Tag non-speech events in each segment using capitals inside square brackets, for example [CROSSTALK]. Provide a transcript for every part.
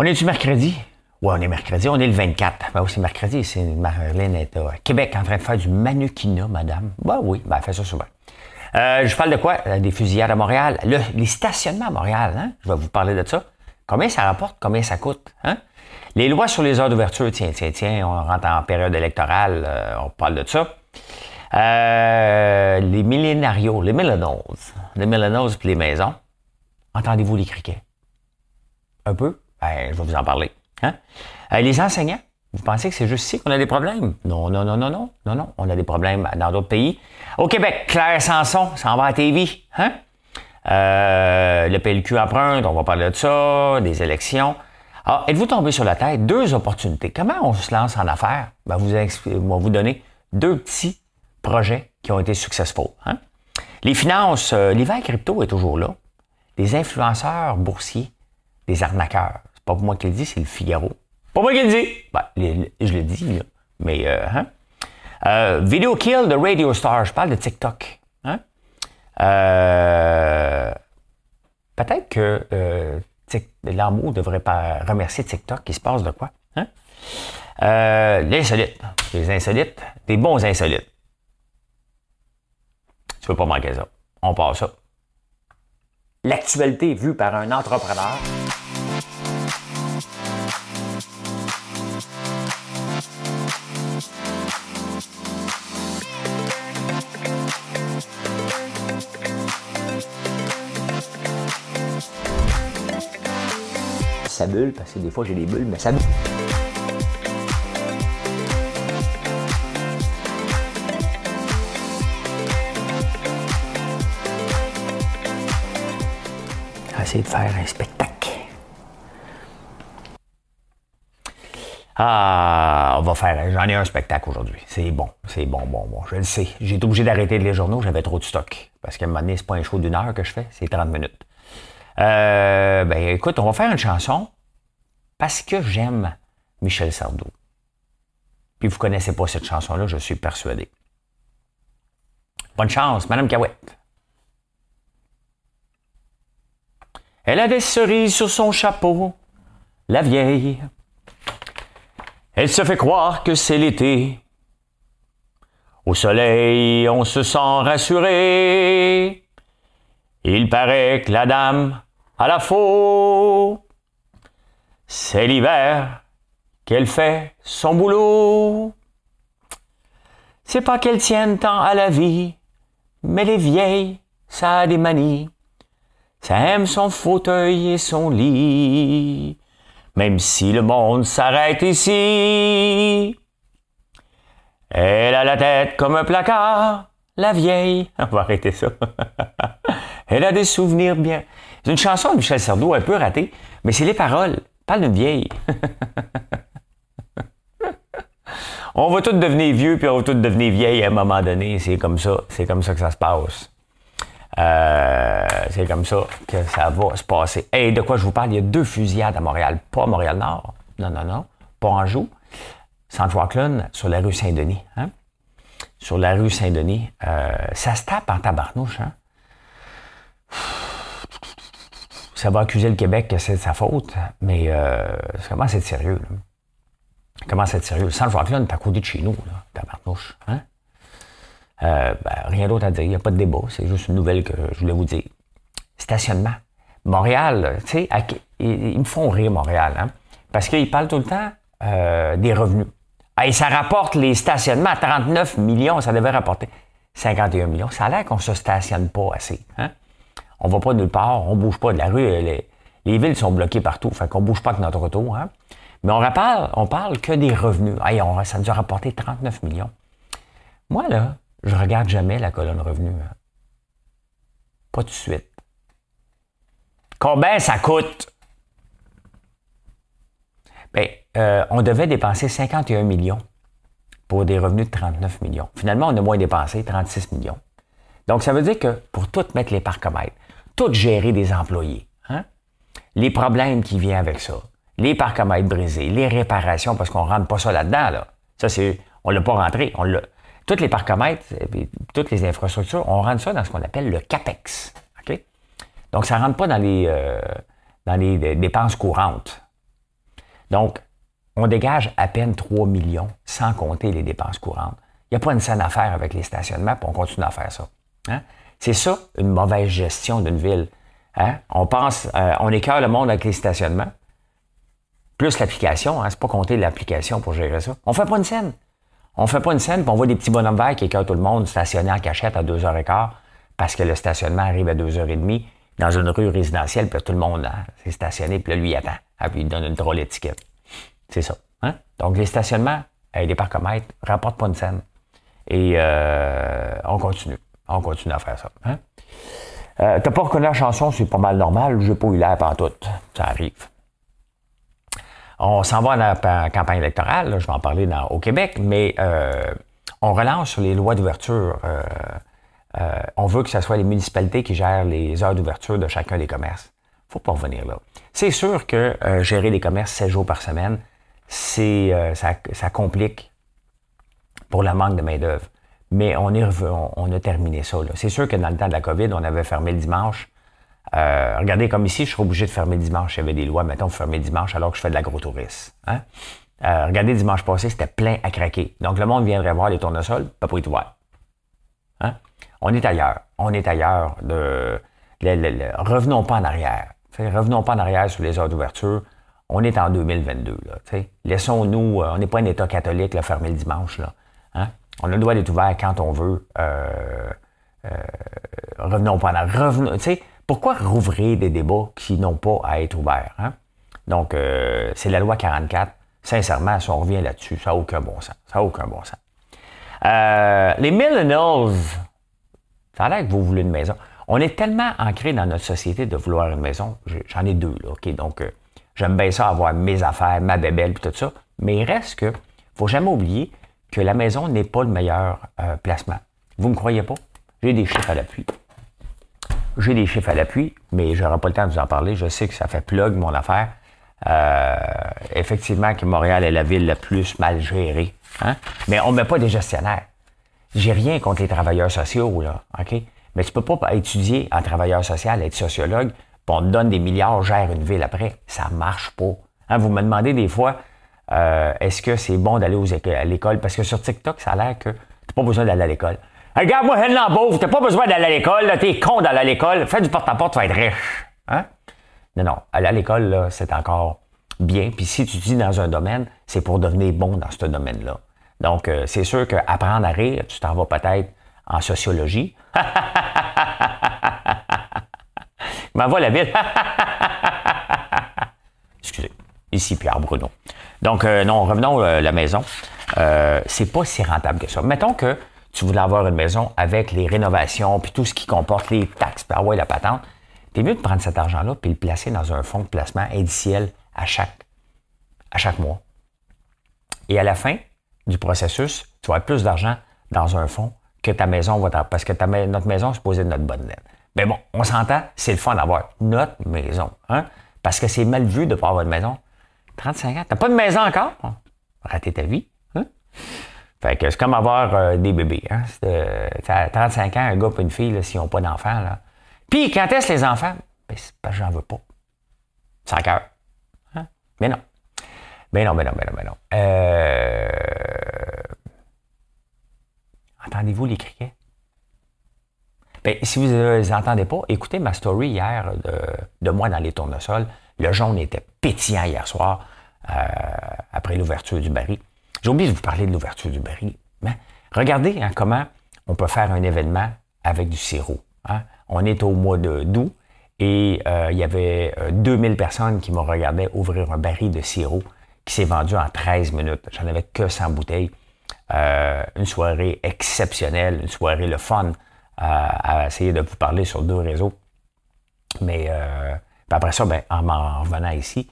On est du mercredi? Oui, on est mercredi, on est le 24. Ben oui, c'est mercrredi, c'est Marlène est à Québec en train de faire du mannequinat, madame. Ben oui, ben elle fait ça souvent. Euh, je parle de quoi? Euh, des fusillades à Montréal. les stationnements à Montréal, hein? Je vais vous parler de ça. Combien ça rapporte? Combien ça coûte? Hein? Les lois sur les heures d'ouverture, tiens, tiens, tiens, on rentre en période électorale, euh, on parle de ça. les millénarios, les millennials, les millennials puis les maisons. Entendez-vous les criquets? Un peu? Ben, je vais vous en parler. Hein? Euh, les enseignants, vous pensez que c'est juste ici qu'on a des problèmes? Non, non, non, non, non, non, non. On a des problèmes dans d'autres pays. Au Québec, Claire Sanson s'en va à TV. Hein? Euh, le PLQ emprunte, on va parler de ça, des élections. Alors, êtes-vous tombé sur la tête? Deux opportunités. Comment on se lance en affaires? Ben, vous on va vous donner deux petits projets qui ont été successful. Hein? Les finances, euh, l'hiver crypto est toujours là. Les influenceurs boursiers, des arnaqueurs. Pas pour moi qui le dis, c'est le Figaro. Pas moi qui le dis. Ben, je le dis. Mais, euh, hein? Euh, Video Kill de Radio Star. Je parle de TikTok. Hein? Euh, peut-être que euh, l'amour devrait pas remercier TikTok. Il se passe de quoi? Hein? Euh, l'insolite. Les insolites. Des bons insolites. Tu peux pas manquer ça. On passe ça. L'actualité vue par un entrepreneur. Ça bulle, parce que des fois j'ai des bulles, mais ça bulle. Essayer de faire un spectacle. Ah, on va faire. J'en ai un spectacle aujourd'hui. C'est bon, c'est bon, bon, bon. Je le sais. J'ai été obligé d'arrêter les journaux, j'avais trop de stock. Parce qu'à un moment donné, c'est pas un show d'une heure que je fais, c'est 30 minutes. Euh, ben écoute, on va faire une chanson parce que j'aime Michel Sardou. Puis vous connaissez pas cette chanson-là, je suis persuadé. Bonne chance, Madame Cahouette. Elle a des cerises sur son chapeau, la vieille. Elle se fait croire que c'est l'été. Au soleil, on se sent rassuré. Il paraît que la dame à la faux. C'est l'hiver qu'elle fait son boulot. C'est pas qu'elle tienne tant à la vie, mais les vieilles, ça a des manies. Ça aime son fauteuil et son lit, même si le monde s'arrête ici. Elle a la tête comme un placard, la vieille. [LAUGHS] On va arrêter ça. [LAUGHS] Elle a des souvenirs bien. C'est une chanson de Michel Sardou un peu ratée, mais c'est les paroles. Parle d'une vieille. [LAUGHS] on va tous devenir vieux, puis on va tous devenir vieilles à un moment donné. C'est comme ça. C'est comme ça que ça se passe. Euh, c'est comme ça que ça va se passer. Et de quoi je vous parle? Il y a deux fusillades à Montréal. Pas à Montréal-Nord. Non, non, non. Pas Anjou. Centre-Wacklun, sur la rue Saint-Denis. Hein? Sur la rue Saint-Denis. Euh, ça se tape en tabarnouche. Hein? Ça va accuser le Québec que c'est de sa faute, mais euh, ça commence à être sérieux. Là? Ça commence à être sérieux? Sans le Franklin, t'es à côté de chez nous, là, tabarnouche. Hein? Euh, ben, rien d'autre à dire, il n'y a pas de débat, c'est juste une nouvelle que je voulais vous dire. Stationnement. Montréal, tu sais, ils, me font rire, Montréal, hein? parce qu'ils parlent tout le temps euh, des revenus. Et ça rapporte les stationnements à 39 millions, ça devait rapporter 51 millions. Ça a l'air qu'on ne se stationne pas assez. Hein? On va pas nulle part, on bouge pas de la rue. Les, villes sont bloquées partout, fait qu'on bouge pas que notre retour. Hein? Mais on parle, on parle que des revenus. On, ça nous a rapporté 39 millions. Moi, là, je regarde jamais la colonne revenus. Hein. Pas tout de suite. Combien ça coûte? Bien, euh, on devait dépenser 51 millions pour des revenus de 39 millions. Finalement, on a moins dépensé, 36 millions. Donc, ça veut dire que pour tout mettre les parcomètres, tout gérer des employés. Hein? Les problèmes qui viennent avec ça, les parcomètres brisés, les réparations, parce qu'on ne rentre pas ça là-dedans. Là. Ça, c'est, on ne l'a pas rentré. On l'a, toutes les parcomètres, toutes les infrastructures, on rentre ça dans ce qu'on appelle le CAPEX. Donc, ça ne rentre pas dans les, euh, les dépenses courantes. Donc, on dégage à peine 3 millions sans compter les dépenses courantes. Il n'y a pas une scène à faire avec les stationnements, puis on continue à faire ça. Hein? C'est ça, une mauvaise gestion d'une ville. Hein? On pense, euh, on écœure le monde avec les stationnements, plus l'application, hein? c'est pas compter l'application pour gérer ça. On fait pas une scène. On fait pas une scène, puis on voit des petits bonhommes verts qui écœurent tout le monde stationner en cachette à 2h15 parce que le stationnement arrive à 2h30 dans une rue résidentielle, puis tout le monde hein, s'est stationné, puis là, lui, attend. Ah, puis il donne une drôle d'étiquette. C'est ça. Hein? Donc, les stationnements avec des parcomètres rapportent pas une scène. Et euh, on continue. On continue à faire ça. Hein? Euh, T'as pas reconnu la chanson, c'est pas mal normal. J'ai pas eu l'air tout. Ça arrive. On s'en va en campagne électorale, je vais en parler au Québec, mais euh, on relance sur les lois d'ouverture. Euh, on veut que ce soit les municipalités qui gèrent les heures d'ouverture de chacun des commerces. faut pas revenir là. C'est sûr que gérer les commerces 7 jours par semaine, c'est ça, ça, complique pour la manque de main-d'œuvre. Mais on, a terminé ça. C'est sûr que dans le temps de la COVID, on avait fermé le dimanche. Euh, regardez, comme ici, je suis obligé de fermer dimanche. Il y avait des lois, mettons, fermer dimanche alors que je fais de l'agrotourisme. Hein? Euh, regardez, dimanche passé, c'était plein à craquer. Donc, le monde viendrait voir les tournesols, pas pour y voir. Hein? On est ailleurs. On est ailleurs. De, revenons pas en arrière. revenons pas en arrière sur les heures d'ouverture. On est en 2022. Laissons-nous, euh, on n'est pas un État catholique, là, fermer le dimanche. On a le droit d'être ouvert quand on veut. revenons pas en arrière. Revenons, pourquoi rouvrir des débats qui n'ont pas à être ouverts? Hein? Donc, euh, c'est la loi 44. Sincèrement, si on revient là-dessus, ça n'a aucun bon sens. Ça n'a aucun bon sens. Euh, les millennials, ça a l'air que vous voulez une maison. On est tellement ancré dans notre société de vouloir une maison. J'en ai deux, là, OK? Donc, euh, j'aime bien ça, avoir mes affaires, ma bébelle, tout ça. Mais il reste que, faut jamais oublier que la maison n'est pas le meilleur placement. Vous ne me croyez pas? J'ai des chiffres à l'appui. J'ai des chiffres à l'appui, mais je n'aurai pas le temps de vous en parler. Je sais que ça fait plug mon affaire. Euh, effectivement que Montréal est la ville la plus mal gérée. Hein? Mais on ne met pas des gestionnaires. J'ai rien contre les travailleurs sociaux, là, OK? Mais tu peux pas étudier en travailleur social, être sociologue, puis on te donne des milliards, gère une ville après. Ça marche pas. Hein? Vous me demandez des fois, euh, est-ce que c'est bon d'aller à l'école? Parce que sur TikTok, ça a l'air que tu n'as pas besoin d'aller à l'école. Regarde-moi, Helen Lambeau, t'as pas besoin d'aller à l'école, t'es con d'aller à l'école, fais du porte-à-porte, tu vas être riche. Hein? Non, non, aller à l'école, c'est encore bien. Puis si tu dis dans un domaine, c'est pour devenir bon dans ce domaine-là. Donc, euh, c'est sûr qu'apprendre à rire, tu t'en vas peut-être en sociologie. [LAUGHS] M'envoie la ville. [LAUGHS] Ici, Pierre Bruno. Donc, euh, non, revenons euh, à la maison. c'est pas si rentable que ça. Mettons que tu voulais avoir une maison avec les rénovations, puis tout ce qui comporte les taxes, puis la patente, t'es mieux de prendre cet argent-là puis le placer dans un fonds de placement indiciel à chaque, à chaque mois. Et à la fin du processus, tu vas avoir plus d'argent dans un fonds que ta maison va parce que notre maison est supposée de notre bonne lettre. Mais bon, on s'entend, c'est le fun d'avoir notre maison. Hein? Parce que c'est mal vu de ne pas avoir de maison. 35 ans, t'as pas de maison encore? Rater ta vie. Hein? Fait que c'est comme avoir euh, des bébés. Hein? Euh, à 35 ans, un gars et une fille, s'ils n'ont pas d'enfants. Là. Puis, quand est-ce les enfants? Ben, c'est parce que j'en veux pas. Sans cœur. Hein? Mais non. Mais non, mais non, mais non, mais non. Euh... Entendez-vous les criquets? Ben, si vous ne les entendez pas, écoutez ma story hier de, de moi dans les tournesols. Le jaune était pétillant hier soir, euh, après l'ouverture du baril. J'ai oublié de vous parler de l'ouverture du baril. Mais regardez hein, comment on peut faire un événement avec du sirop. Hein. On est au mois d'août et euh, il y avait 2000 euh, personnes qui m'ont regardé ouvrir un baril de sirop qui s'est vendu en 13 minutes. J'en avais que 100 bouteilles. Une soirée exceptionnelle, une soirée le fun à essayer de vous parler sur deux réseaux. Mais après ça, ben, en revenant ici,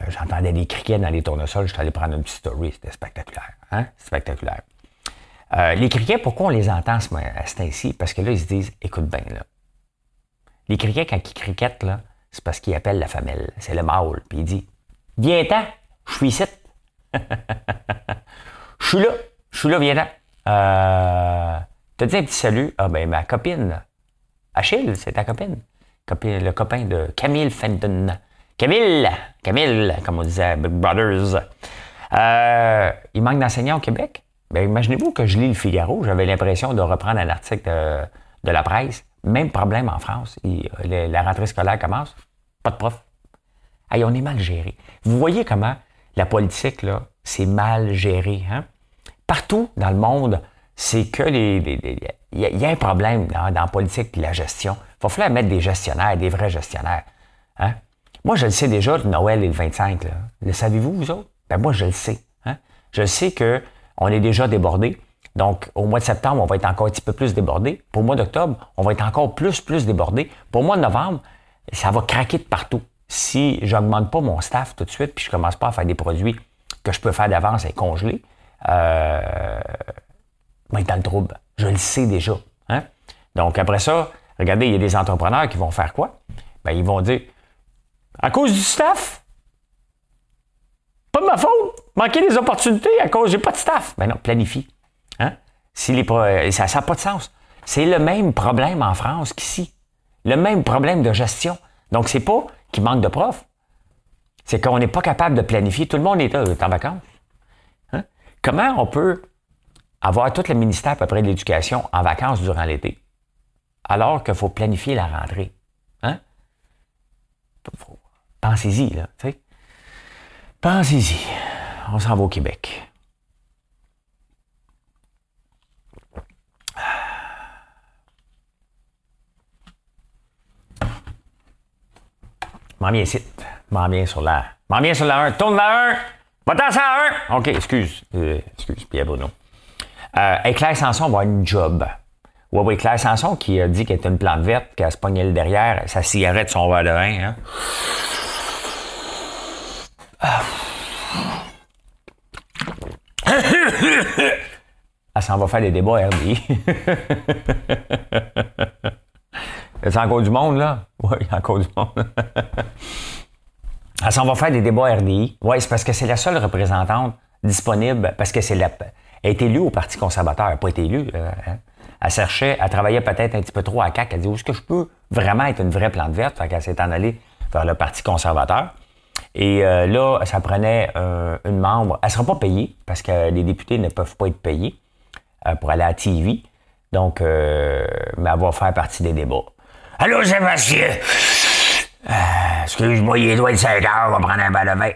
euh, j'entendais des criquets dans les tournesols. Je suis allé prendre une petite story. C'était spectaculaire. Hein? Spectaculaire. Euh, les criquets, pourquoi on les entend à ce temps-ci? Parce que là, ils se disent, écoute bien, là. Les criquets, quand ils criquettent, là, c'est parce qu'ils appellent la femelle. C'est le mâle. Puis il dit, viens-t'en, je suis ici. [LAUGHS] Je suis là. Je suis là, viens-t'en. Euh, T'as dit un petit salut? Ah ben, ma copine, Achille, c'est ta copine. Le copain de Camille Fenton. Camille! Camille, comme on disait, Big Brothers. Euh, il manque d'enseignants au Québec? Ben, imaginez-vous que je lis le Figaro, j'avais l'impression de reprendre un article de, la presse. Même problème en France. la rentrée scolaire commence, pas de prof. Hey, on est mal géré. Vous voyez comment la politique, là, c'est mal géré. Hein? Partout dans le monde, c'est que les. Il y, a un problème dans, la politique et la gestion. Il va falloir mettre des gestionnaires, des vrais gestionnaires. Hein? Moi, je le sais déjà, Noël et le 25. Le savez-vous, vous autres? Ben moi, je le sais. Hein? Je sais qu'on est déjà débordé. Donc, au mois de septembre, on va être encore un petit peu plus débordé. Pour le mois d'octobre, on va être encore plus, plus débordé. Pour le mois de novembre, ça va craquer de partout. Si j'augmente pas mon staff tout de suite, puis je commence pas à faire des produits que je peux faire d'avance et congeler, euh, va être dans le trouble. Je le sais déjà. Hein? Donc, après ça, regardez, il y a des entrepreneurs qui vont faire quoi? Ben, ils vont dire, à cause du staff, pas de ma faute, manquer des opportunités à cause, j'ai pas de staff. Ben non, planifie. Hein? Si ça n'a pas de sens. C'est le même problème en France qu'ici. Le même problème de gestion. Donc, c'est pas qu'il manque de profs. C'est qu'on n'est pas capable de planifier. Tout le monde est, euh, en vacances. Hein? Comment on peut avoir tout le ministère à peu près de l'éducation en vacances durant l'été, alors qu'il faut planifier la rentrée? Hein? Pensez-y, là. Pensez-y. On s'en va au Québec. M'en viens ici. M'en viens sur la. M'en viens sur la 1. Tourne la 1. Va-t'en à 1. OK, excuse. Euh, excuse, Pierre Bruno. Euh, Claire Sanson va avoir une job. Oui, oui, Claire Sanson qui a dit qu'elle était une plante verte, qu'elle se pognait le derrière, sa cigarette, son verre de vin. Hein. Elle s'en va faire des débats y a [LAUGHS] encore du monde, là? Oui, a encore du monde. Elle s'en va faire des débats RDI. Oui, c'est parce que c'est la seule représentante disponible, parce que c'est la. Elle est élue au Parti conservateur. Elle n'a pas été élue. Hein. Elle cherchait, elle travaillait peut-être un petit peu trop à CAC. Elle dit, où est-ce que je peux vraiment être une vraie plante verte? Fait qu'elle s'est en allée vers le Parti conservateur. Et euh, là, ça prenait euh, une membre. Elle ne sera pas payée parce que les députés ne peuvent pas être payés pour aller à TV. Donc, mais elle va faire partie des débats. Allô, Sébastien? Euh, excuse-moi, il loin de 5 heures, on va prendre un bal de vin.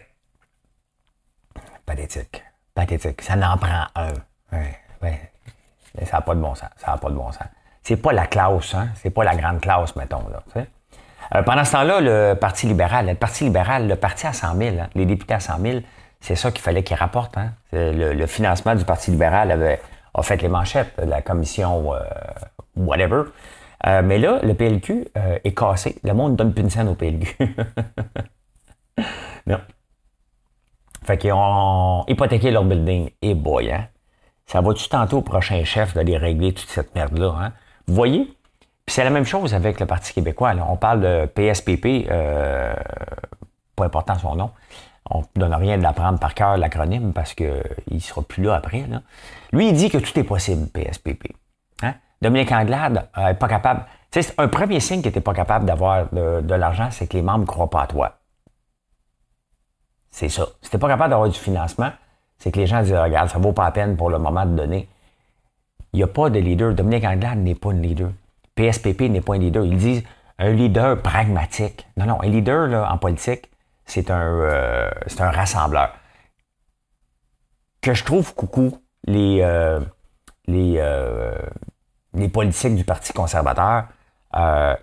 Pathétique. Pathétique. Ça n'en prend un. Ouais, ouais. Mais ça n'a pas de bon sens. Ça n'a pas de bon sens. C'est pas la classe, hein? C'est pas la grande classe, mettons, là. Euh, pendant ce temps-là, le Parti libéral, le Parti libéral, le parti à 100 000, hein, les députés à 100 000, c'est ça qu'il fallait qu'ils rapportent. Hein? Le, financement du Parti libéral avait, a fait les manchettes de la commission euh, whatever. Euh, mais là, le PLQ est cassé. Le monde donne plus une scène au PLQ. [LAUGHS] non. Fait qu'ils ont hypothéqué leur building. Et boy, hein? Ça va-tu tantôt au prochain chef d'aller régler toute cette merde-là? Hein? Vous voyez? Puis c'est la même chose avec le Parti québécois. On parle de PSPP, euh, pas important son nom. On ne donne rien de l'apprendre par cœur, l'acronyme, parce qu'il ne sera plus là après. Là. Lui, il dit que tout est possible, PSPP. Dominique Anglade n'est pas capable. c'est un premier signe qu'il n'était pas capable d'avoir de, l'argent, c'est que les membres ne croient pas à toi. C'est ça. Si tu pas capable d'avoir du financement, c'est que les gens disent Regarde, ça vaut pas la peine pour le moment de donner. Il n'y a pas de leader. Dominique Anglade n'est pas un leader. PSPP n'est pas un leader. Ils disent un leader pragmatique. Non, non, un leader là, en politique, c'est un, euh, un rassembleur. Que je trouve coucou les, euh, les, euh, les politiques du Parti conservateur,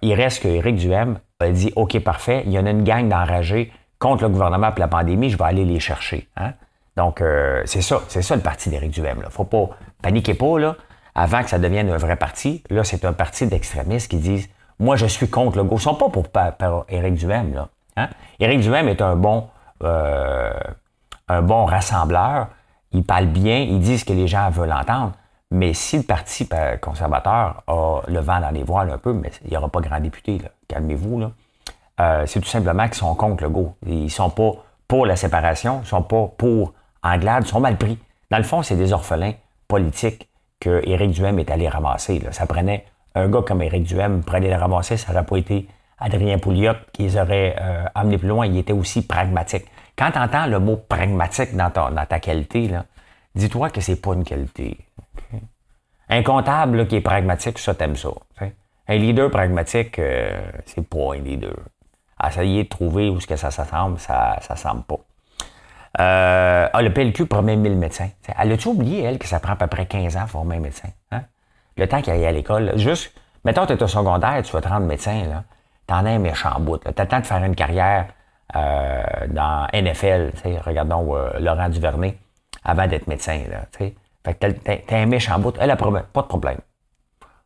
il reste que Éric Duhem a dit OK, parfait, il y en a une gang d'enragés contre le gouvernement et la pandémie, je vais aller les chercher. Hein? Donc, euh, c'est ça, c'est ça le parti d'Éric Duhem. Là. Faut pas paniquer pas, là, avant que ça devienne un vrai parti. Là, c'est un parti d'extrémistes qui disent Moi, je suis contre le go. Ils sont pas pour, Éric Duhem. Là, hein? Éric Duhem est un bon, euh, un bon rassembleur. Il parle bien, il dit ce que les gens veulent entendre. Mais si le Parti conservateur a le vent dans les voiles un peu, mais il n'y aura pas grand député, calmez-vous, euh, c'est tout simplement qu'ils sont contre le go. Ils ne sont pas pour la séparation, ils ne sont pas pour Anglade, ils sont mal pris. Dans le fond, c'est des orphelins politiques que Éric Duhem est allé ramasser. Ça prenait un gars comme Éric Duhem, pour aller les ramasser, ça n'aurait pas été Adrien Pouliot qui les aurait euh, amenés plus loin. Il était aussi pragmatique. Quand tu entends le mot pragmatique dans ta, qualité, dis-toi que c'est pas une qualité. Un comptable qui est pragmatique, ça, t'aimes ça. Un leader pragmatique, euh, c'est pas un leader. Essayer de trouver où ce que ça s'assemble, ça ne semble pas. Euh, ah, le PLQ promet 1000 médecins. Elle a-tu oublié, elle, que ça prend à peu près 15 ans pour former un médecin? Hein? Le temps qu'elle aille à l'école, juste, mettons tu es au secondaire, tu vas te rendre médecin, là. T'en as un méchant bout. Tu as le temps de faire une carrière euh, dans NFL, regardons euh, Laurent Duvernay, avant d'être médecin. Là, fait que t'as un méchant bout. Elle a pas de problème.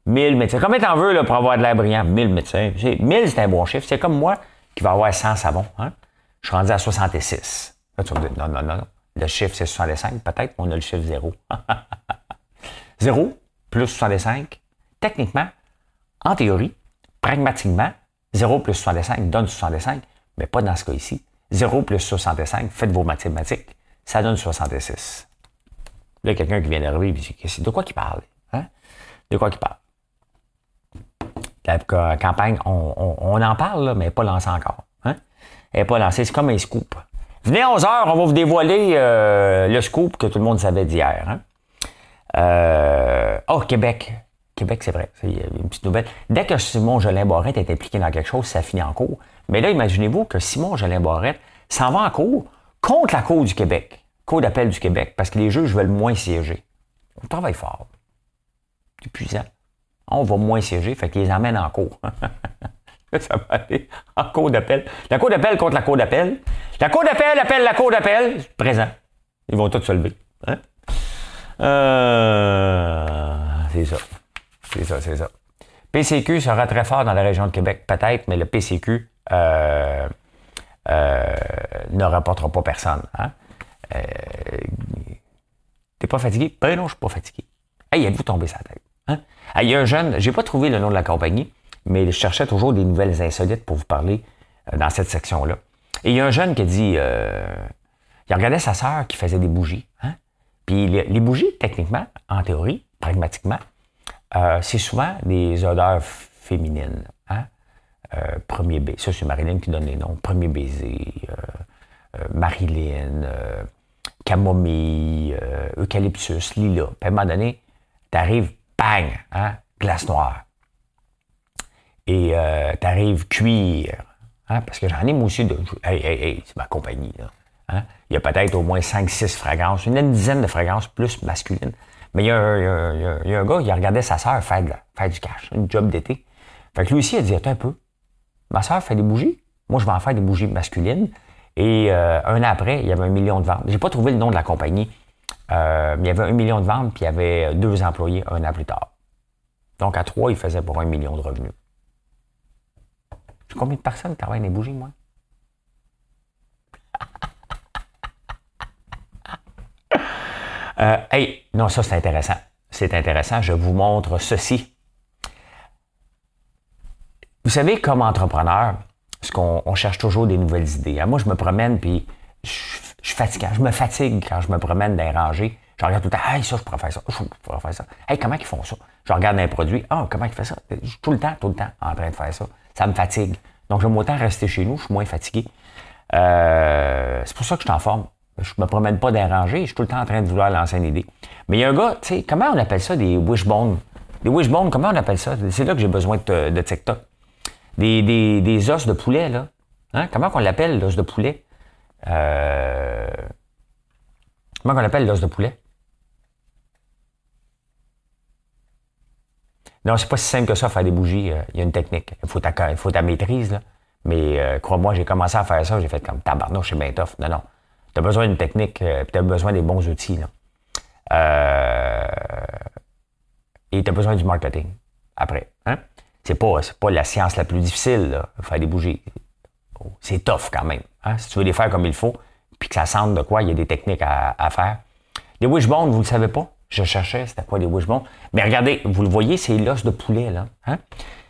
1000 médecins. Combien t'en veux là, pour avoir de l'air brillant? 1000 médecins. 1000, c'est un bon chiffre. C'est comme moi qui va avoir 100 savons. Hein? Je suis rendu à 66. Là, tu vas dire, non, non, non. Le chiffre, c'est 65. Peut-être qu'on a le chiffre 0. 0 [LAUGHS] plus 65. Techniquement, en théorie, pragmatiquement, 0 plus 65 donne 65, mais pas dans ce cas ici. 0 plus 65, faites vos mathématiques, ça donne 66. Là, il quelqu'un qui vient d'arriver et dit De quoi qu'il parle hein? De quoi qu'il parle? La campagne, on, en parle, mais pas lancée encore. Hein? Elle n'est pas lancée, c'est comme un scoop. Venez à 11 heures, on va vous dévoiler euh, le scoop que tout le monde savait d'hier. Hein? Euh, oh, Québec. Québec, c'est vrai. C'est une petite nouvelle. Dès que Simon Jolin Barrette est impliqué dans quelque chose, ça finit en cours. Mais là, imaginez-vous que Simon Jolin Barrette s'en va en cours contre la Cour du Québec, Cour d'appel du Québec, parce que les juges veulent moins siéger. On travaille fort. C'est puissant. On va moins siéger, fait qu'ils les emmènent en cours. [LAUGHS] [LAUGHS] ça va aller en cour d'appel. La cour d'appel contre la cour d'appel. La cour d'appel appelle la cour d'appel. Présent. Ils vont tous se lever. Hein? Euh, c'est ça. C'est ça, c'est ça. PCQ sera très fort dans la région de Québec, peut-être, mais le PCQ euh, euh, ne rapportera pas personne. Hein? T'es pas fatigué? Ben non, je suis pas fatigué. Hey, êtes-vous tombé sa tête? Hein? il y a un jeune, j'ai pas trouvé le nom de la compagnie, mais je cherchais toujours des nouvelles insolites pour vous parler dans cette section-là. Et il y a un jeune qui dit, il regardait sa sœur qui faisait des bougies. Hein? Puis les bougies, techniquement, en théorie, pragmatiquement, euh, c'est souvent des odeurs féminines. Hein? Euh, premier baiser, ça c'est Marilyn qui donne les noms. Premier baiser, euh, Marilyn, camomille, eucalyptus, lilas. Puis à un moment donné, t'arrives, bang, hein? glace noire. Et t'arrives cuir. Hein? Parce que j'en ai moi aussi de. Hey, hey, hey, c'est ma compagnie. Là. Hein? Il y a peut-être au moins 5-6 fragrances, une dizaine de fragrances plus masculines. Mais il y, a un, gars, il a regardé sa sœur faire, faire du cash, une job d'été. Fait que lui aussi, il a dit, un peu, ma sœur fait des bougies, moi je vais en faire des bougies masculines. Et euh, un an après, il y avait un million de ventes. J'ai pas trouvé le nom de la compagnie, euh, mais il y avait un million de ventes, puis il y avait deux employés un an plus tard. Donc à trois, il faisait pour un million de revenus. Combien de personnes travaillent dans les bougies, moi? [LAUGHS] Euh, hey, non, ça c'est intéressant. C'est intéressant. Je vous montre ceci. Vous savez, comme entrepreneur, ce qu'on on cherche toujours des nouvelles idées. Hein. Moi, je me promène puis je, suis fatiguant. Je me fatigue quand je me promène dans les rangées. Je regarde tout le temps, hey, ça, je pourrais faire ça, je pourrais faire ça. Hey, comment ils font ça? Je regarde un produit, ah, comment ils font ça? Je suis tout le temps, tout le temps en train de faire ça. Ça me fatigue. Donc, j'aime autant rester chez nous, je suis moins fatigué. Euh, c'est pour ça que je suis en forme. Je me promène pas déranger, je suis tout le temps en train de vouloir lancer une idée. Mais il y a un gars, tu sais, comment on appelle ça des wishbones? Des wishbones, comment on appelle ça? C'est là que j'ai besoin de, TikTok. Des, des, des, os de poulet, là. Hein? Comment on l'appelle, l'os de poulet? Euh... Comment on l'appelle, l'os de poulet? Non, c'est pas si simple que ça, faire des bougies. Euh, il y a une technique. Il faut ta, il faut ta maîtrise, là. Mais euh, crois-moi, j'ai commencé à faire ça, j'ai fait comme tabarnouche, c'est bien tough. Non, non. Tu as besoin d'une technique, euh, tu as besoin des bons outils. Là. Euh, et tu as besoin du marketing après. Hein? C'est pas, pas la science la plus difficile, là, faire des bougies. C'est tough quand même. Hein? Si tu veux les faire comme il faut, puis que ça sente de quoi, il y a des techniques à, faire. Les wishbones, vous ne le savez pas? Je cherchais, c'était quoi des wishbones? Mais regardez, vous le voyez, c'est l'os de poulet. là. Hein?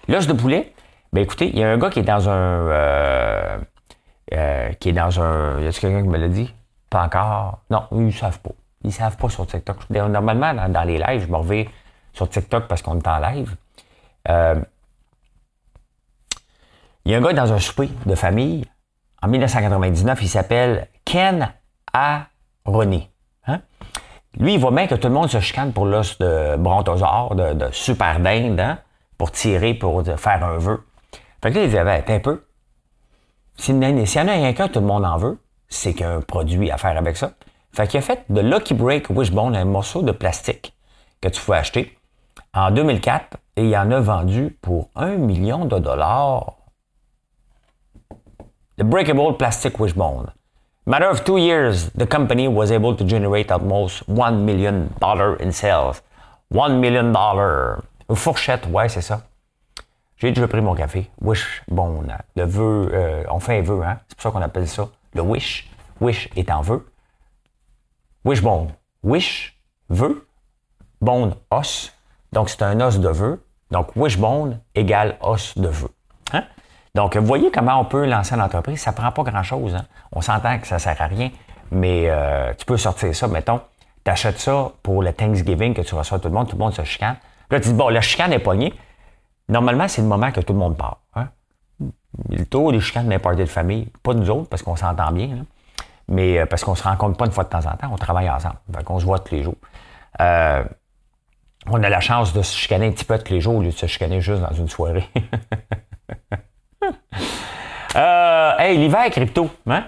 L'os de poulet, ben écoutez, il y a un gars qui est dans un. Euh, euh, qui est dans un. Y a quelqu'un qui me l'a dit? Pas encore. Non, ils ne savent pas. Ils ne savent pas sur TikTok. Normalement, dans, les lives, je me reviens sur TikTok parce qu'on est en live. Euh, Il y a un gars dans un souper de famille, en 1999, il s'appelle Ken Aroni. Lui, il voit bien que tout le monde se chicane pour l'os de brontosaure, de, super dinde, hein, pour tirer, pour faire un vœu. Fait que là, il dit, ben, un peu. S'il y en a un qu'un, tout le monde en veut, c'est qu'il y a un produit à faire avec ça. Fait qu'il a fait de Lucky Break Wishbone un morceau de plastique que tu pouvais acheter en 2004 et il en a vendu pour un million de dollars. The Breakable Plastic Wishbone. Matter of two years, the company was able to generate almost one million dollar in sales. One million dollar. Fourchette, ouais, c'est ça. J'ai déjà pris mon café. Wishbone. Le vœu, euh, on fait un vœu, hein? C'est pour ça qu'on appelle ça le wish. Wish est en vœu. Wishbone. Wish, vœu. Bone, os. Donc, c'est un os de vœu. Donc, wishbone égale os de vœu. Donc, voyez comment on peut lancer une entreprise. Ça prend pas grand-chose. Hein? On s'entend que ça sert à rien, mais euh, tu peux sortir ça. Mettons, tu achètes ça pour le Thanksgiving que tu reçois tout le monde, tout le monde se chicane. Là, tu dis, bon, le chicane est pogné. Normalement, c'est le moment que tout le monde part. Hein? Le tour des chicanes n'importe de famille, pas nous autres, parce qu'on s'entend bien, mais euh, parce qu'on se rencontre pas une fois de temps en temps, on travaille ensemble. Fait qu'on se voit tous les jours. Euh, on a la chance de se chicaner un petit peu tous les jours au lieu de se chicaner juste dans une soirée. [LAUGHS] [LAUGHS] euh, hey, l'hiver crypto, hein?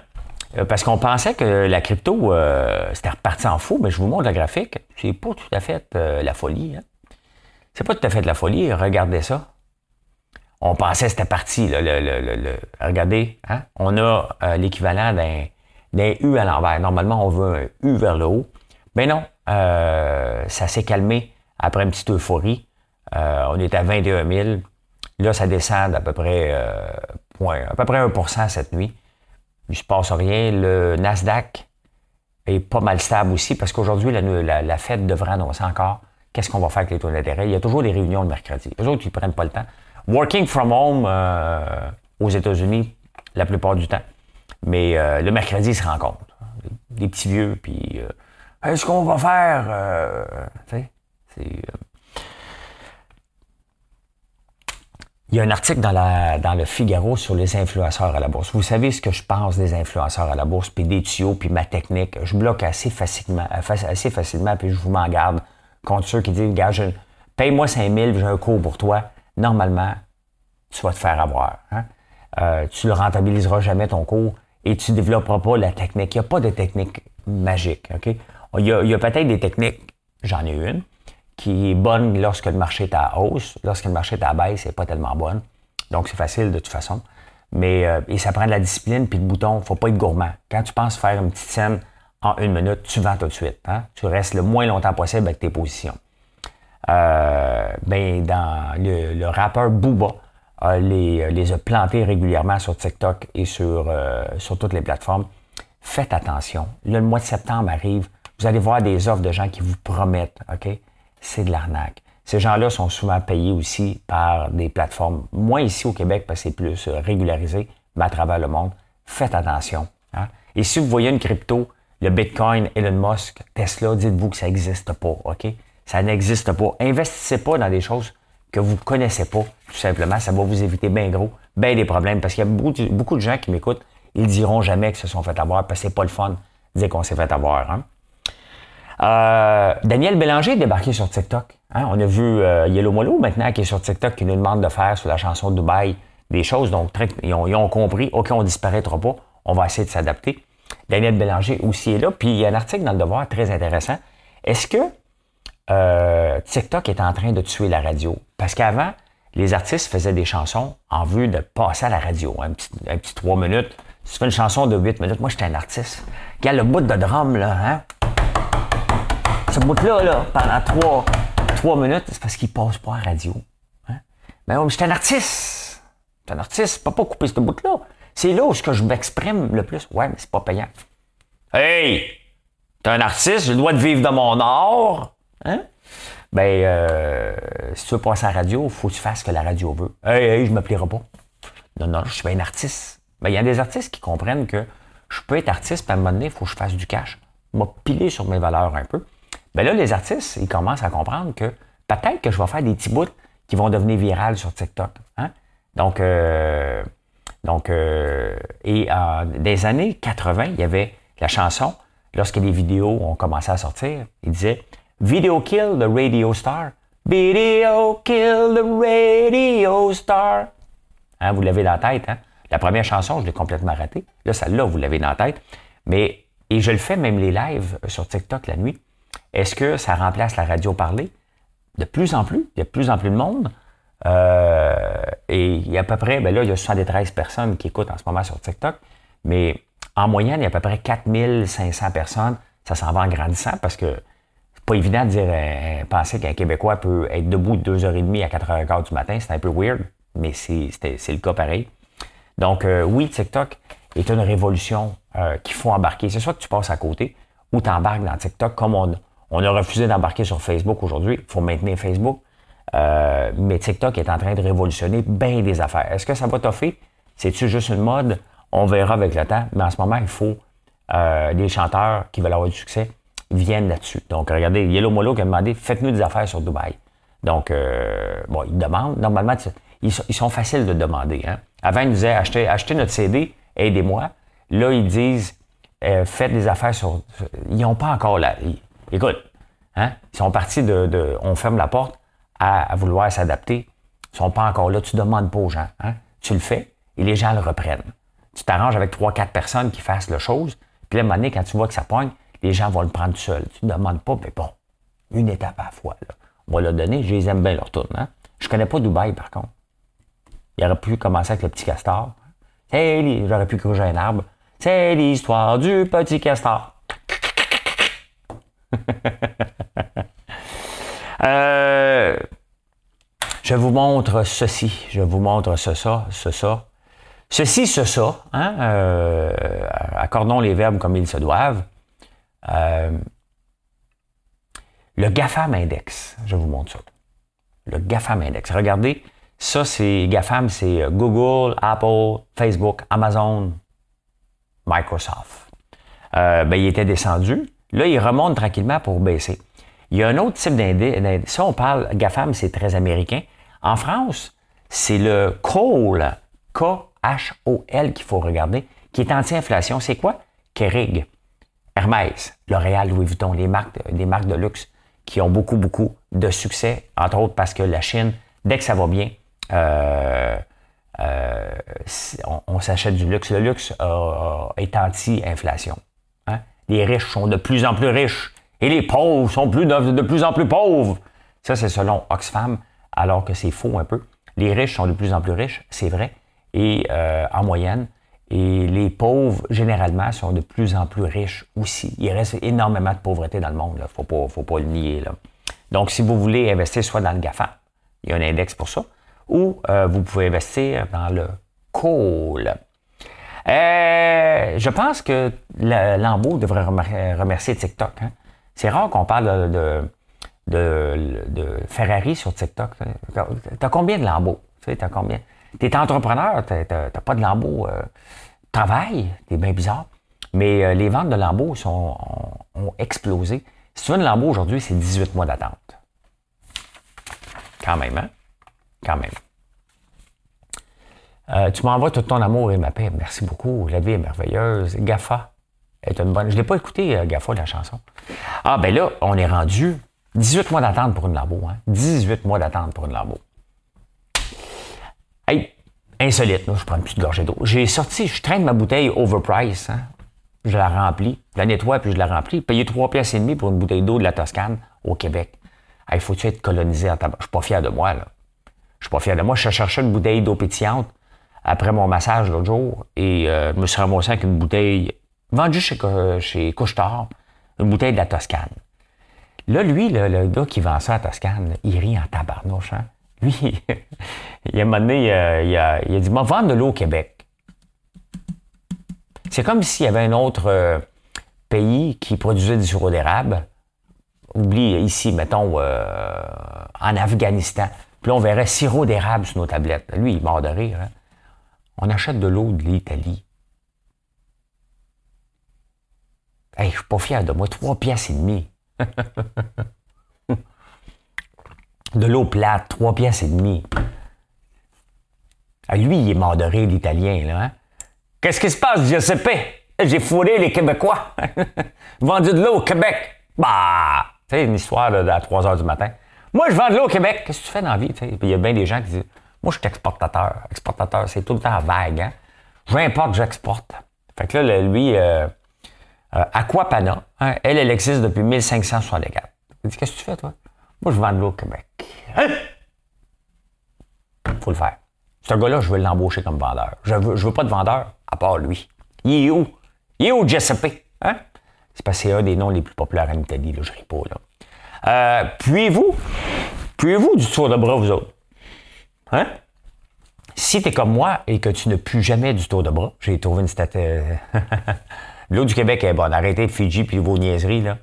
Euh, parce qu'on pensait que la crypto, euh, c'était reparti en fou, mais je vous montre le graphique. C'est pas tout à fait la folie. Hein? C'est pas tout à fait la folie. Regardez ça. On pensait que c'était parti. Regardez, hein? on a l'équivalent d'un, d'un U à l'envers. Normalement, on veut un U vers le haut. Mais non, ça s'est calmé après une petite euphorie. on est à 21 000. Là, ça descend d'à peu près, point, à peu près 1% cette nuit. Il se passe rien. Le Nasdaq est pas mal stable aussi parce qu'aujourd'hui, la, la, Fed devrait annoncer encore qu'est-ce qu'on va faire avec les taux d'intérêt. Il y a toujours des réunions le mercredi. Les autres, ils prennent pas le temps. Working from home euh, aux États-Unis la plupart du temps. Mais euh, le mercredi, ils se rencontrent. Des, petits vieux, puis euh, est-ce qu'on va faire? c'est Il y a un article dans, la, dans le Figaro sur les influenceurs à la bourse. Vous savez ce que je pense des influenceurs à la bourse, puis des tuyaux, puis ma technique. Je bloque assez facilement, assez facilement, puis je vous m'en garde contre ceux qui disent, gars, paye-moi 5000, j'ai un cours pour toi. Normalement, tu vas te faire avoir. Hein? Euh, tu ne rentabiliseras jamais ton cours et tu ne développeras pas la technique. Il n'y a pas de technique magique. Il y a, a peut-être des techniques, j'en ai une, qui est bonne lorsque le marché est à hausse. Lorsque le marché est à baisse, c'est pas tellement bonne. Donc, c'est facile de toute façon. Mais, euh, ça prend de la discipline puis le bouton. Faut pas être gourmand. Quand tu penses faire une petite scène en une minute, tu vends tout de suite. Hein? Tu restes le moins longtemps possible avec tes positions. Euh, ben, dans le, rappeur Booba les, les a plantés régulièrement sur TikTok et sur, euh, sur toutes les plateformes. Faites attention. le mois de septembre arrive. Vous allez voir des offres de gens qui vous promettent, OK? C'est de l'arnaque. Ces gens-là sont souvent payés aussi par des plateformes, moins ici au Québec parce que c'est plus euh, régularisé, mais à travers le monde. Faites attention. Hein. Et si vous voyez une crypto, le Bitcoin, Elon Musk, Tesla, dites-vous que ça n'existe pas, OK? Ça n'existe pas. Investissez pas dans des choses que vous ne connaissez pas, tout simplement. Ça va vous éviter bien gros, bien des problèmes. Parce qu'il y a beaucoup, de gens qui m'écoutent, ils diront jamais que se sont fait avoir parce que c'est pas le fun de dire qu'on s'est fait avoir. Hein? Euh, Daniel Bélanger est débarqué sur TikTok. Hein? On a vu euh, Yellow Molo maintenant qui est sur TikTok qui nous demande de faire sur la chanson de Dubaï des choses. Donc, ils, ont, compris, OK, on disparaîtra pas, on va essayer de s'adapter. Daniel Bélanger aussi est là. Puis il y a un article dans le Devoir très intéressant. Est-ce que euh, TikTok est en train de tuer la radio? Parce qu'avant, les artistes faisaient des chansons en vue de passer à la radio. Un petit, un petit 3 minutes. Tu fais une chanson de 8 minutes, moi j'étais un artiste. Regarde le bout de drum, là, hein? Ce bout-là, là, pendant trois, trois minutes, c'est parce qu'il passe pas à radio. Hein? Mais je suis un artiste. Je suis un artiste, pas pas couper ce bout-là. C'est là où je m'exprime le plus. Ouais, mais c'est pas payant. Hey! T'es un artiste, j'ai le droit vivre de mon art. Hein? Ben, euh, si tu veux passer à la radio, faut que tu fasses ce que la radio veut. Hey, hey, je me plairai pas. Non, non, je suis un artiste. Ben, il y a des artistes qui comprennent que je peux être artiste, puis à un moment donné, il faut que je fasse du cash. M'a pilé sur mes valeurs un peu. Ben là, les artistes, ils commencent à comprendre que peut-être que je vais faire des petits bouts qui vont devenir virales sur TikTok. Hein? Donc, euh, Donc, euh, et en des années 80, il y avait la chanson, lorsque les vidéos ont commencé à sortir, il disait Video kill the radio star. Video kill the radio star. Hein, vous l'avez dans la tête. Hein? La première chanson, je l'ai complètement ratée. Là, celle-là, vous l'avez dans la tête. Mais, et je le fais même les lives sur TikTok la nuit. Est-ce que ça remplace la radio parlée? De plus en plus. Il y a de plus en plus de monde. Euh, et il y a à peu près, ben là, il y a 73 personnes qui écoutent en ce moment sur TikTok, mais en moyenne, il y a à peu près 4500 personnes. Ça s'en va en grandissant parce que c'est pas évident de dire, euh, penser qu'un Québécois peut être debout de 2h30 à 4h15 du matin. C'est un peu weird, mais c'est le cas pareil. Donc, euh, oui, TikTok est une révolution qu'il faut embarquer. C'est soit que tu passes à côté ou tu embarques dans TikTok comme on, on a refusé d'embarquer sur Facebook aujourd'hui. Il faut maintenir Facebook. Euh, mais TikTok est en train de révolutionner bien des affaires. Est-ce que ça va t'offrir? C'est-tu juste une mode? On verra avec le temps. Mais en ce moment, il faut euh, des chanteurs qui veulent avoir du succès viennent là-dessus. Donc, regardez, Yellow Molo qui a demandé faites-nous des affaires sur Dubaï. Donc, euh, bon, ils demandent. Normalement, ils, sont faciles de demander. Hein? Avant, ils nous disaient achetez, notre CD, aidez-moi. Là, ils disent faites des affaires sur. Ils n'ont pas encore là. Écoute, hein? ils sont partis de, On ferme la porte à, vouloir s'adapter ne sont pas encore là. Tu demandes pas aux gens. Hein? Tu le fais et les gens le reprennent. Tu t'arranges avec trois, quatre personnes qui fassent la chose. Puis là, à un quand tu vois que ça pogne, les gens vont le prendre tout seul. Tu ne demandes pas, mais bon, une étape à la fois. On va le donner, je les aime bien leur tourne. Hein? Je connais pas Dubaï, par contre. Il aurait pu commencer avec le petit castor. j'aurais pu creuser un arbre. C'est l'histoire du petit castor. Euh, je vous montre ceci, je vous montre ce, ça, ce, ça. Ceci. Hein? Euh, accordons les verbes comme ils se doivent. Euh, le GAFAM Index, je vous montre ça. Le GAFAM Index. Regardez, ça, c'est GAFAM, c'est Google, Apple, Facebook, Amazon, Microsoft. Ben, il était descendu. Là, il remonte tranquillement pour baisser. Il y a un autre type d'indice. Ça, on parle, GAFAM, c'est très américain. En France, c'est le COL, K-H-O-L qu'il faut regarder, qui est anti-inflation. C'est quoi? Kering, Hermès, L'Oréal, Louis Vuitton, les marques, des marques de luxe qui ont beaucoup, beaucoup de succès, entre autres parce que la Chine, dès que ça va bien, euh, euh, on, s'achète du luxe. Le luxe est anti-inflation. Les riches sont de plus en plus riches et les pauvres sont de plus en plus pauvres. Ça, c'est selon Oxfam alors que c'est faux un peu. Les riches sont de plus en plus riches, c'est vrai, et euh, en moyenne. Et les pauvres, généralement, sont de plus en plus riches aussi. Il reste énormément de pauvreté dans le monde. Il ne faut pas, faut pas le nier. Donc, si vous voulez investir soit dans le GAFA, il y a un index pour ça, ou euh, vous pouvez investir dans le coal. Euh, je pense que Lambeau devrait remercier TikTok. Hein. C'est rare qu'on parle de, de, Ferrari sur TikTok. T'as combien de lambeaux? T'as combien? T'es entrepreneur, t'as pas de lambeaux. Euh, travail, t'es bien bizarre. Mais euh, les ventes de lambeaux sont, ont, explosé. Si tu veux une lambeau aujourd'hui, c'est 18 mois d'attente. Quand même, hein? Quand même. Euh, tu m'envoies tout ton amour et ma paix. Merci beaucoup. La vie est merveilleuse. GAFA est une bonne. Je ne l'ai pas écouté, GAFA, la chanson. Ah, ben là, on est rendu 18 mois d'attente pour une Lambo. Hein? 18 mois d'attente pour une Lambo. Hey, insolite, je prends une petite gorgée d'eau. J'ai sorti, je traîne ma bouteille overprice. Hein? Je la remplis, je la nettoie puis je la remplis. Payer 3 pièces et demi pour une bouteille d'eau de la Toscane au Québec. Il faut-tu être colonisé en tabac? Je suis pas fier de moi, là. Je suis pas fier de moi. Je cherchais une bouteille d'eau pétillante après mon massage l'autre jour et euh, je me suis ramassé avec une bouteille vendue chez, chez Couchetard, une bouteille de la Toscane. Là, lui, le, gars qui vend ça à Toscane, il rit en tabarnouche. Hein? Lui, [LAUGHS] il a un moment donné, il a, dit Moi, vendre de l'eau au Québec. C'est comme s'il y avait un autre euh, pays qui produisait du sirop d'érable. Oublie ici, mettons, euh, en Afghanistan. Puis là, on verrait sirop d'érable sur nos tablettes. Lui, il mord de rire. Hein? On achète de l'eau de l'Italie. Hey, je suis pas fier de moi. Trois pièces et demie. [LAUGHS] de l'eau plate, trois pièces et demi. Ah, lui, il est mort de l'italien, là. Hein? Qu'est-ce qui se passe, Giuseppe? J'ai fourré les Québécois. [LAUGHS] Vendu de l'eau au Québec. Bah! Tu sais, une histoire à 3 h du matin. Moi, je vends de l'eau au Québec. Qu'est-ce que tu fais dans la vie? il y a bien des gens qui disent Moi, je suis exportateur. Exportateur, c'est tout le temps vague. Hein? Je importe, j'exporte. Fait que là, lui, euh, euh, Aquapana, hein, elle, elle existe depuis 1564. Il dit Qu'est-ce que tu fais, toi? Moi, je vends de l'eau au Québec. Hein? Faut le faire. Ce gars-là, je veux l'embaucher comme vendeur. Je veux, je veux pas de vendeur à part lui. Il est où? Il est où, Giuseppe? Hein? C'est parce que c'est un des noms les plus populaires en Italie, là, je ris pas, là. Euh, puis-vous, puis-vous du tour de bras, vous autres? Hein? Si tu es comme moi et que tu ne pues jamais du tour de bras, j'ai trouvé une statue. [LAUGHS] L'eau du Québec est bonne. Arrêtez de Fiji puis vos niaiseries, là.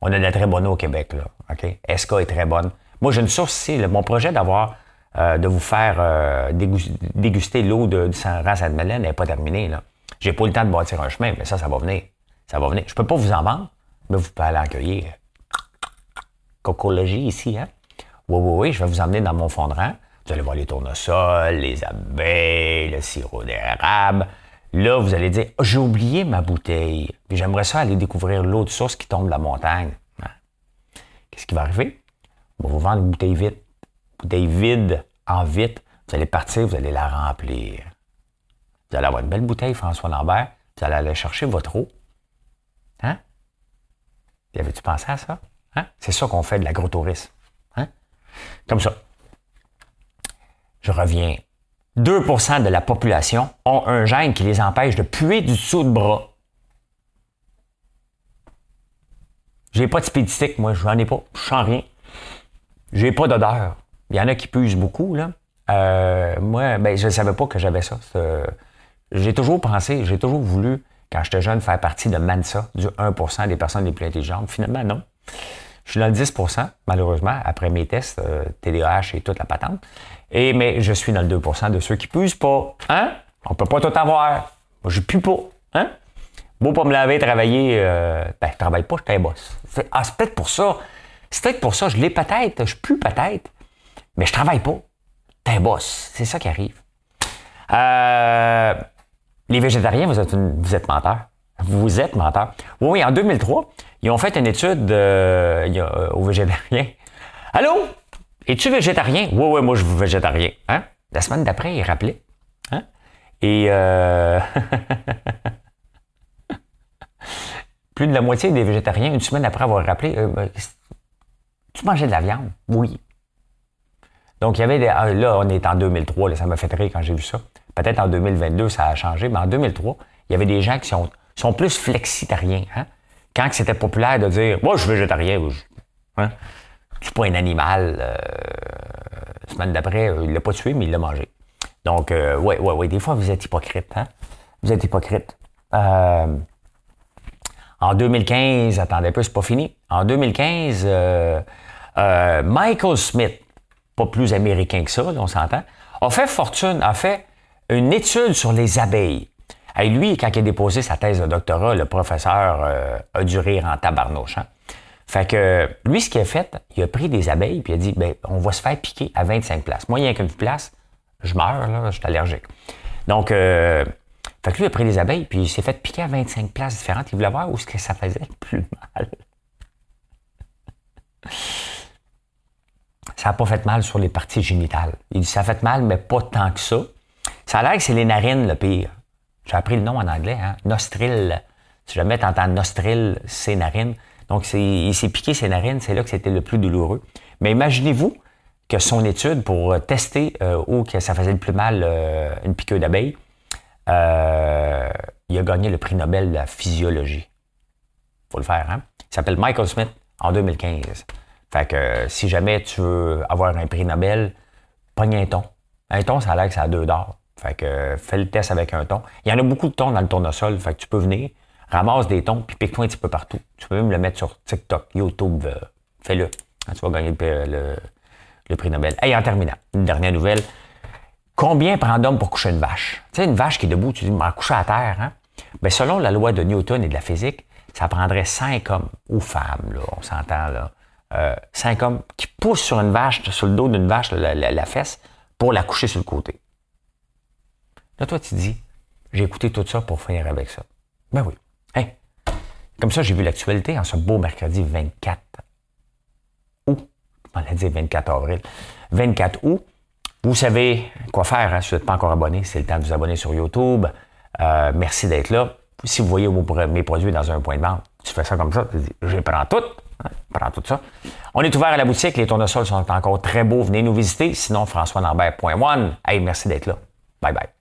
On a de la très bonne eau au Québec, là. OK? SK est très bonne. Moi, j'ai une source ici. Mon projet d'avoir, euh, de vous faire euh, déguster l'eau de, Saint-Saint-Madeleine n'est pas terminé, là. J'ai pas le temps de bâtir un chemin, mais ça, ça va venir. Ça va venir. Je peux pas vous en vendre, mais vous pouvez aller en cueillir. Cocologie ici, hein? Oui, oui, oui, je vais vous emmener dans mon fond de rang. Vous allez voir les tournesols, les abeilles, le sirop d'érable. Là, vous allez dire, oh, j'ai oublié ma bouteille. j'aimerais ça aller découvrir l'eau de source qui tombe de la montagne. Hein? Qu'est-ce qui va arriver? On va vous vendre une bouteille vide. Bouteille vide, en vite. Vous allez partir, vous allez la remplir. Vous allez avoir une belle bouteille, François Lambert. Vous allez aller chercher votre eau. Hein? Y avais-tu pensé à ça? Hein? C'est ça qu'on fait de l'agrotourisme. Hein? Comme ça. Je reviens. 2% de la population ont un gène qui les empêche de puer du dessous de bras. J'ai pas de spédistiques, moi, je n'en ai pas. Je sens rien. J'ai pas d'odeur. Il y en a qui puent beaucoup, là. Euh, moi, ben, je ne savais pas que j'avais ça. J'ai toujours pensé, j'ai toujours voulu, quand j'étais jeune, faire partie de MANSA, du 1% des personnes les plus intelligentes. Finalement, non. Je suis dans le 10% malheureusement, après mes tests, TDAH euh, et toute la patente. Et, mais je suis dans le 2% de ceux qui puissent pas. Hein? On peut pas tout avoir. Moi, je pue pas. Hein? Beau pas me laver, travailler. Euh, ben, je travaille pas, je suis un boss. Ah, c'est peut-être pour ça. C'est peut-être pour ça. Je l'ai peut-être. Je pue peut-être. Mais je travaille pas. T'es un boss. C'est ça qui arrive. Euh, les végétariens, vous êtes, vous êtes menteurs. Vous êtes menteur. Oui, en 2003, ils ont fait une étude euh, euh, aux végétariens. Allô? Es-tu végétarien? Oui, oui, moi je suis végétarien. Hein? La semaine d'après, ils rappelaient. Hein? Et euh, [LAUGHS] plus de la moitié des végétariens, une semaine après avoir rappelé, ben, tu mangeais de la viande? Oui. Donc, il y avait des. Ah, là, on est en 2003, ça m'a fait rire quand j'ai vu ça. Peut-être en 2022, ça a changé, mais en 2003, il y avait des gens qui sont sont plus flexitariens. Hein? Quand c'était populaire de dire Moi, je suis végétarien, je, hein? Suis pas un animal. Euh, semaine d'après, euh, il l'a pas tué, mais il l'a mangé. Donc, oui, oui, oui, des fois, vous êtes hypocrite. Hein? Vous êtes hypocrite. Euh, en 2015, attendez un peu, c'est pas fini. En 2015, Michael Smith, pas plus américain que ça, on s'entend, a fait fortune, a fait une étude sur les abeilles. Et lui, quand il a déposé sa thèse de doctorat, le professeur euh, a dû rire en tabarnouche. Hein? Fait que lui, ce qu'il a fait, il a pris des abeilles puis il a dit ben, on va se faire piquer à 25 places. Moi, il n'y a qu'une place, je meurs, là, je suis allergique. Donc, euh, fait que lui, il a pris des abeilles puis il s'est fait piquer à 25 places différentes. Il voulait voir où ce que ça faisait plus mal. Ça n'a pas fait mal sur les parties génitales. Il dit ça a fait mal, mais pas tant que ça. Ça a l'air que c'est les narines le pire. J'ai appris le nom en anglais, hein? Nostril. Si jamais tu entends nostril, c'est narine. Donc, il s'est piqué ses narines, c'est là que c'était le plus douloureux. Mais imaginez-vous que son étude pour euh, tester euh, où ça faisait le plus mal euh, une piqûre d'abeille, il a gagné le prix Nobel de la physiologie. faut le faire, hein? Il s'appelle Michael Smith en 2015. Fait que si jamais tu veux avoir un prix Nobel, pogne un ton. Un ton, ça a l'air que ça a deux d'or. Fait que fais le test avec un ton. Il y en a beaucoup de tons dans le tournesol, fait que tu peux venir, ramasse des tons, puis pique-toi un petit peu partout. Tu peux même le mettre sur TikTok, YouTube, euh, fais-le. Ah, tu vas gagner le, prix Nobel. Et en terminant, une dernière nouvelle. Combien prend d'hommes pour coucher une vache? Tu sais, une vache qui est debout, tu dis, m'en coucher à terre, hein? Bien, selon la loi de Newton et de la physique, ça prendrait cinq hommes ou femmes, là, on s'entend, là. Euh, cinq hommes qui poussent sur une vache, sur le dos d'une vache, la, la fesse, pour la coucher sur le côté. Là, toi, tu dis, j'ai écouté tout ça pour finir avec ça. Ben oui. Comme ça, j'ai vu l'actualité en ce beau mercredi 24 août. On l'a dit 24 avril. 24 août. Vous savez quoi faire hein, si vous n'êtes pas encore abonné. C'est le temps de vous abonner sur YouTube. Euh, merci d'être là. Si vous voyez mes produits dans un point de vente, tu fais ça comme ça, je prends tout. Hein, prends tout ça. On est ouvert à la boutique. Les tournesols sont encore très beaux. Venez nous visiter. Sinon, françoislambert.one. Hey, merci d'être là. Bye bye.